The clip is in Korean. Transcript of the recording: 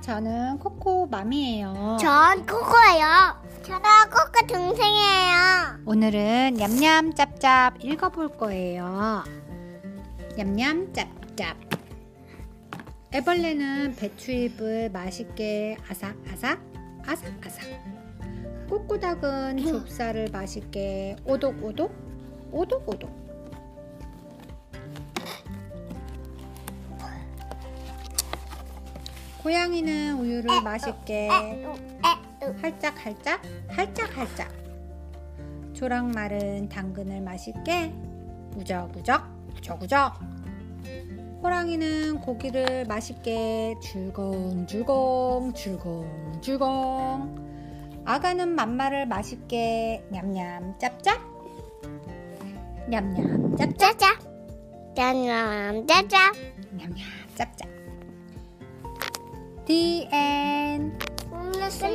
저는 코코 맘이에요. 전 코코예요. 저는 코코 동생이에요. 오늘은 냠냠 짭짭 읽어볼 거예요. 냠냠 짭짭. 애벌레는 배추잎을 맛있게 아삭아삭 아삭아삭. 꼬꼬닭은 좁쌀을 맛있게 오독오독 오독오독. 고양이는 우유를 맛있게 할짝할짝 할짝할짝. 조랑말은 당근을 맛있게 우적우적 우적우적. 호랑이는 고기를 맛있게 줄겅줄겅 줄겅줄겅 아가는 만마를 맛있게 냠냠 짭짭. 냠냠 짭짭. 짜자. 짠, 짜자. 냠냠 짭짭 The end. Kung nasa